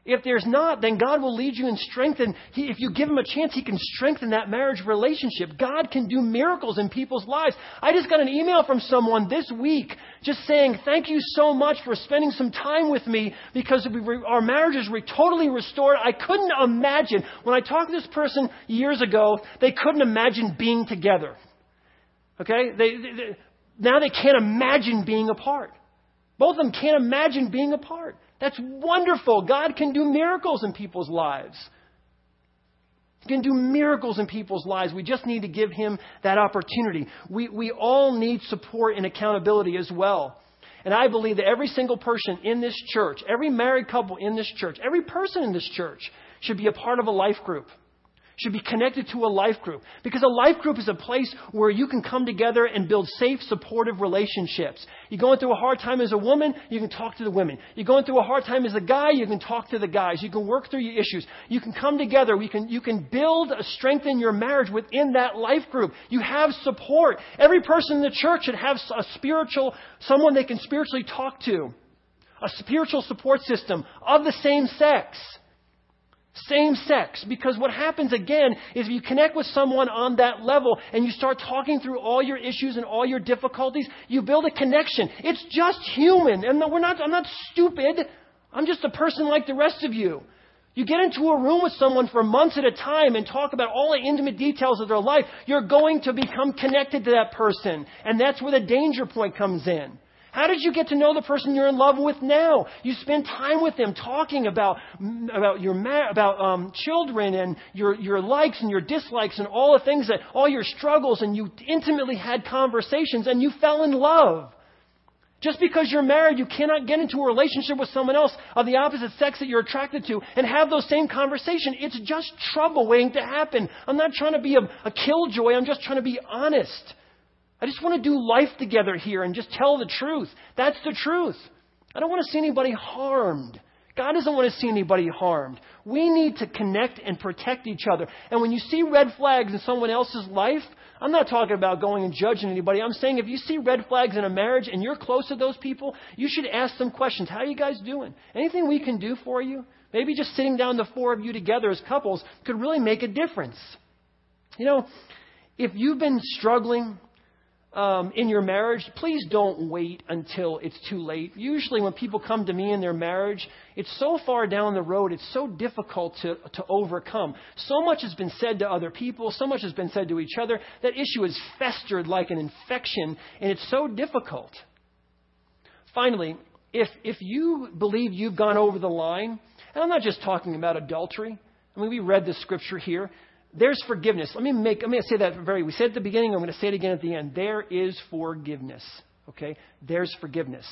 If there's not, then God will lead you and strengthen. He, if you give Him a chance, He can strengthen that marriage relationship. God can do miracles in people's lives. I just got an email from someone this week just saying, Thank you so much for spending some time with me because we, our marriage is re- totally restored. I couldn't imagine, when I talked to this person years ago, they couldn't imagine being together. Okay? They, they, they, now they can't imagine being apart. Both of them can't imagine being apart. That's wonderful. God can do miracles in people's lives. He can do miracles in people's lives. We just need to give Him that opportunity. We, we all need support and accountability as well. And I believe that every single person in this church, every married couple in this church, every person in this church should be a part of a life group should be connected to a life group. Because a life group is a place where you can come together and build safe, supportive relationships. You're going through a hard time as a woman, you can talk to the women. You're going through a hard time as a guy, you can talk to the guys. You can work through your issues. You can come together. You can, you can build, strengthen your marriage within that life group. You have support. Every person in the church should have a spiritual, someone they can spiritually talk to. A spiritual support system of the same sex. Same sex. Because what happens again is if you connect with someone on that level and you start talking through all your issues and all your difficulties, you build a connection. It's just human. And we're not, I'm not stupid. I'm just a person like the rest of you. You get into a room with someone for months at a time and talk about all the intimate details of their life, you're going to become connected to that person. And that's where the danger point comes in. How did you get to know the person you're in love with now? You spend time with them talking about, about your, ma- about, um, children and your, your likes and your dislikes and all the things that, all your struggles and you intimately had conversations and you fell in love. Just because you're married, you cannot get into a relationship with someone else of the opposite sex that you're attracted to and have those same conversations. It's just trouble waiting to happen. I'm not trying to be a, a killjoy. I'm just trying to be honest. I just want to do life together here and just tell the truth. That's the truth. I don't want to see anybody harmed. God doesn't want to see anybody harmed. We need to connect and protect each other. And when you see red flags in someone else's life, I'm not talking about going and judging anybody. I'm saying if you see red flags in a marriage and you're close to those people, you should ask them questions. How are you guys doing? Anything we can do for you? Maybe just sitting down the four of you together as couples could really make a difference. You know, if you've been struggling um, in your marriage, please don't wait until it's too late. Usually, when people come to me in their marriage, it's so far down the road, it's so difficult to, to overcome. So much has been said to other people, so much has been said to each other. That issue has festered like an infection, and it's so difficult. Finally, if, if you believe you've gone over the line, and I'm not just talking about adultery, I mean, we read the scripture here there's forgiveness. Let me make, let me say that very, we said at the beginning, I'm going to say it again at the end. There is forgiveness. Okay? There's forgiveness.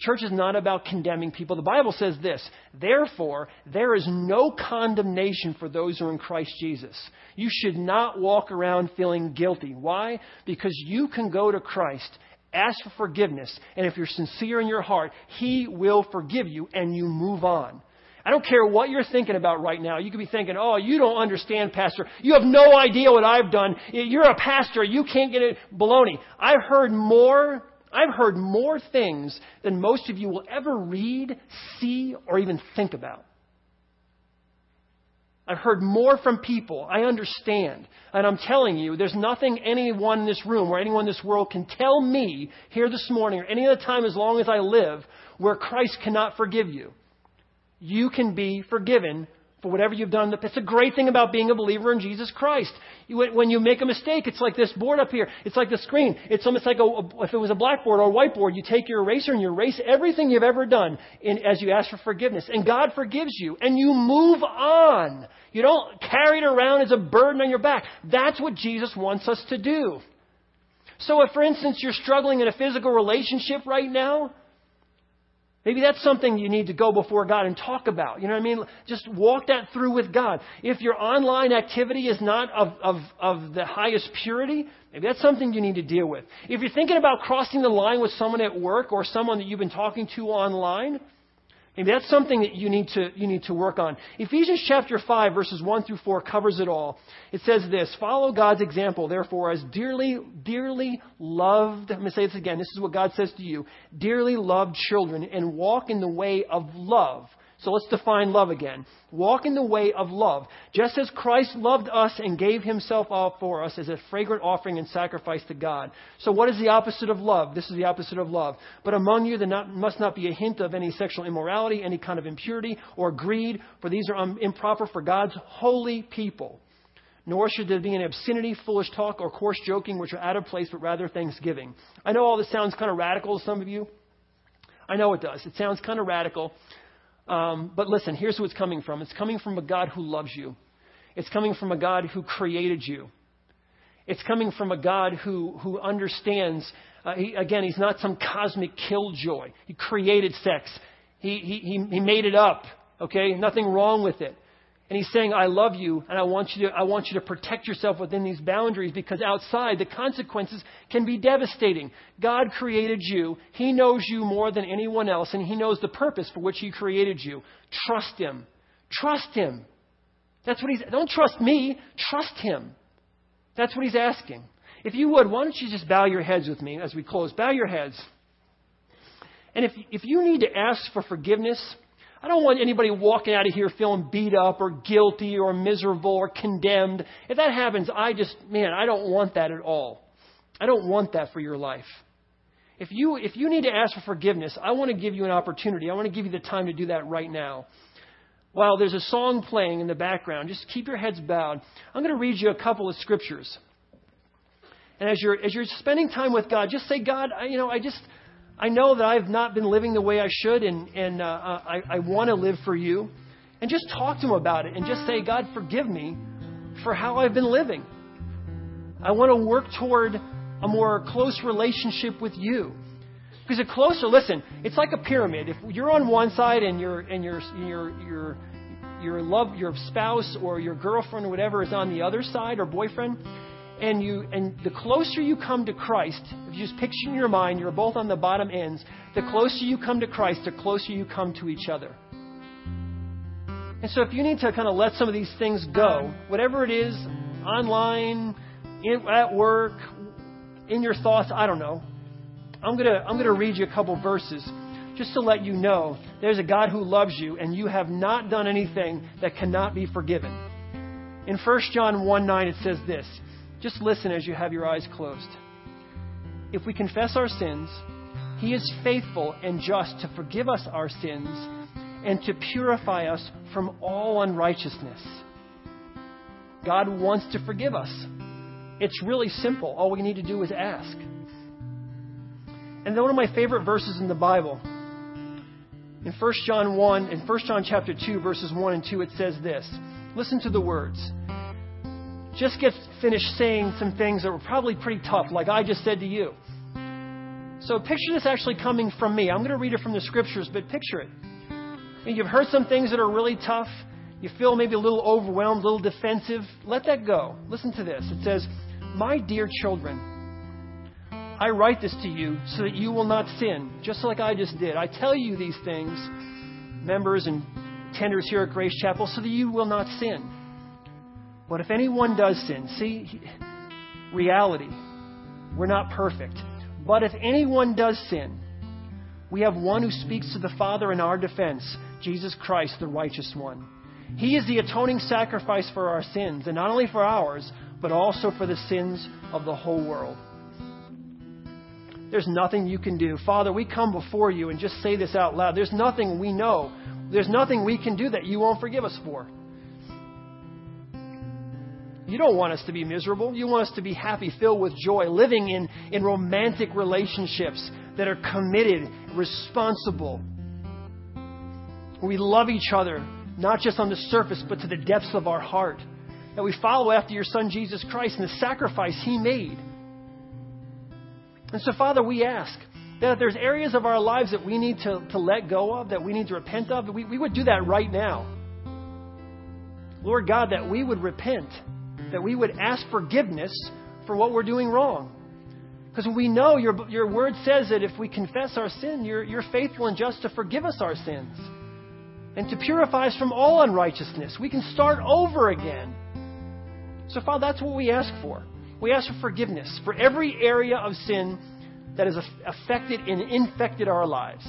Church is not about condemning people. The Bible says this Therefore, there is no condemnation for those who are in Christ Jesus. You should not walk around feeling guilty. Why? Because you can go to Christ, ask for forgiveness, and if you're sincere in your heart, He will forgive you and you move on. I don't care what you're thinking about right now. You could be thinking, oh, you don't understand, Pastor. You have no idea what I've done. You're a pastor. You can't get it. Baloney. I've heard more, I've heard more things than most of you will ever read, see, or even think about. I've heard more from people. I understand. And I'm telling you, there's nothing anyone in this room or anyone in this world can tell me here this morning or any other time as long as I live where Christ cannot forgive you you can be forgiven for whatever you've done. It's a great thing about being a believer in Jesus Christ. when you make a mistake, it's like this board up here. It's like the screen. It's almost like a, if it was a blackboard or a whiteboard, you take your eraser and you erase everything you've ever done in, as you ask for forgiveness. And God forgives you. And you move on. You don't carry it around as a burden on your back. That's what Jesus wants us to do. So if, for instance, you're struggling in a physical relationship right now, Maybe that's something you need to go before God and talk about. You know what I mean? Just walk that through with God. If your online activity is not of, of, of the highest purity, maybe that's something you need to deal with. If you're thinking about crossing the line with someone at work or someone that you've been talking to online, Maybe that's something that you need to, you need to work on. Ephesians chapter 5 verses 1 through 4 covers it all. It says this, follow God's example, therefore, as dearly, dearly loved, I'm going to say this again, this is what God says to you, dearly loved children, and walk in the way of love so let's define love again. Walk in the way of love, just as Christ loved us and gave himself up for us as a fragrant offering and sacrifice to God. So what is the opposite of love? This is the opposite of love. But among you there not, must not be a hint of any sexual immorality, any kind of impurity or greed, for these are improper for God's holy people. Nor should there be any obscenity, foolish talk, or coarse joking, which are out of place, but rather thanksgiving. I know all this sounds kind of radical to some of you. I know it does. It sounds kind of radical. Um, but listen, here's who it's coming from it's coming from a God who loves you, it's coming from a God who created you. It's coming from a God who, who understands. Uh, he, again, he's not some cosmic killjoy. He created sex. He, he, he made it up. Okay? Nothing wrong with it. And he's saying, I love you, and I want you to, I want you to protect yourself within these boundaries because outside the consequences can be devastating. God created you. He knows you more than anyone else, and he knows the purpose for which he created you. Trust him. Trust him. That's what he's, don't trust me, trust him. That's what he's asking. If you would, why don't you just bow your heads with me as we close? Bow your heads. And if, if you need to ask for forgiveness, I don't want anybody walking out of here feeling beat up or guilty or miserable or condemned. If that happens, I just, man, I don't want that at all. I don't want that for your life. If you, if you need to ask for forgiveness, I want to give you an opportunity. I want to give you the time to do that right now. While there's a song playing in the background, just keep your heads bowed. I'm going to read you a couple of scriptures. And as you're, as you're spending time with God, just say, God, I, you know, I just, I know that I've not been living the way I should, and, and uh, I, I want to live for you. And just talk to Him about it and just say, God, forgive me for how I've been living. I want to work toward a more close relationship with you. Because a closer, listen, it's like a pyramid. If you're on one side and your and your your your your love your spouse or your girlfriend or whatever is on the other side or boyfriend, and you and the closer you come to Christ, if you just picture in your mind, you're both on the bottom ends, the closer you come to Christ, the closer you come to each other. And so if you need to kind of let some of these things go, whatever it is, online, in, at work, in your thoughts, I don't know. I'm going to I'm going to read you a couple verses just to let you know there's a God who loves you and you have not done anything that cannot be forgiven. In 1 John 1 9, it says this. Just listen as you have your eyes closed. If we confess our sins, He is faithful and just to forgive us our sins and to purify us from all unrighteousness. God wants to forgive us. It's really simple. All we need to do is ask. And then one of my favorite verses in the Bible, in 1 John 1, in 1 John chapter 2, verses 1 and 2, it says this. Listen to the words just get finished saying some things that were probably pretty tough, like I just said to you. So picture this actually coming from me. I'm going to read it from the scriptures, but picture it. And you've heard some things that are really tough. You feel maybe a little overwhelmed, a little defensive. Let that go. Listen to this. It says, My dear children, I write this to you so that you will not sin, just like I just did. I tell you these things, members and tenders here at Grace Chapel, so that you will not sin. But if anyone does sin, see, reality, we're not perfect. But if anyone does sin, we have one who speaks to the Father in our defense, Jesus Christ, the righteous one. He is the atoning sacrifice for our sins, and not only for ours, but also for the sins of the whole world. There's nothing you can do. Father, we come before you and just say this out loud. There's nothing we know. There's nothing we can do that you won't forgive us for. You don't want us to be miserable. You want us to be happy, filled with joy, living in, in romantic relationships that are committed, responsible. We love each other, not just on the surface, but to the depths of our heart. That we follow after your Son, Jesus Christ, and the sacrifice He made. And so, Father, we ask That if there's areas of our lives that we need to, to let go of, that we need to repent of, we, we would do that right now. Lord God, that we would repent, that we would ask forgiveness for what we're doing wrong. Because we know your, your word says that if we confess our sin, you're, you're faithful and just to forgive us our sins and to purify us from all unrighteousness. We can start over again. So, Father, that's what we ask for. We ask for forgiveness for every area of sin that has affected and infected our lives.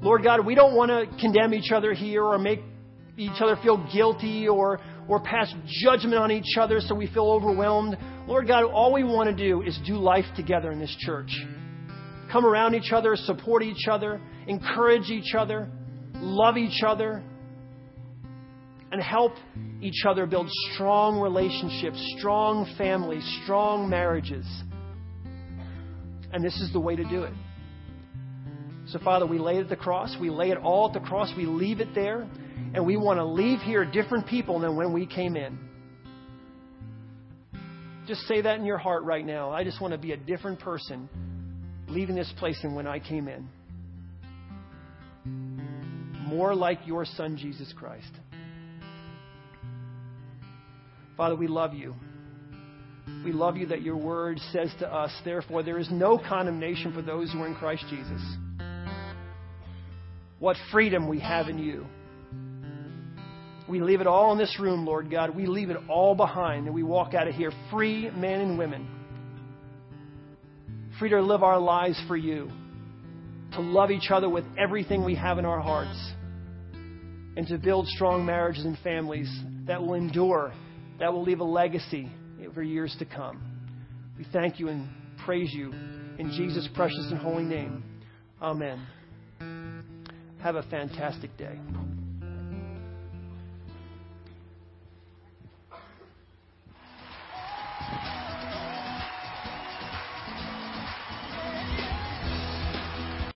Lord God, we don't want to condemn each other here or make each other feel guilty or, or pass judgment on each other so we feel overwhelmed. Lord God, all we want to do is do life together in this church. Come around each other, support each other, encourage each other, love each other, and help each other build strong relationships, strong families, strong marriages. And this is the way to do it. So, Father, we lay it at the cross. We lay it all at the cross. We leave it there. And we want to leave here different people than when we came in. Just say that in your heart right now. I just want to be a different person leaving this place than when I came in. More like your Son, Jesus Christ. Father, we love you. We love you that your word says to us, therefore, there is no condemnation for those who are in Christ Jesus. What freedom we have in you. We leave it all in this room, Lord God. We leave it all behind and we walk out of here free men and women. Free to live our lives for you. To love each other with everything we have in our hearts. And to build strong marriages and families that will endure, that will leave a legacy for years to come. We thank you and praise you in Jesus' precious and holy name. Amen. Have a fantastic day.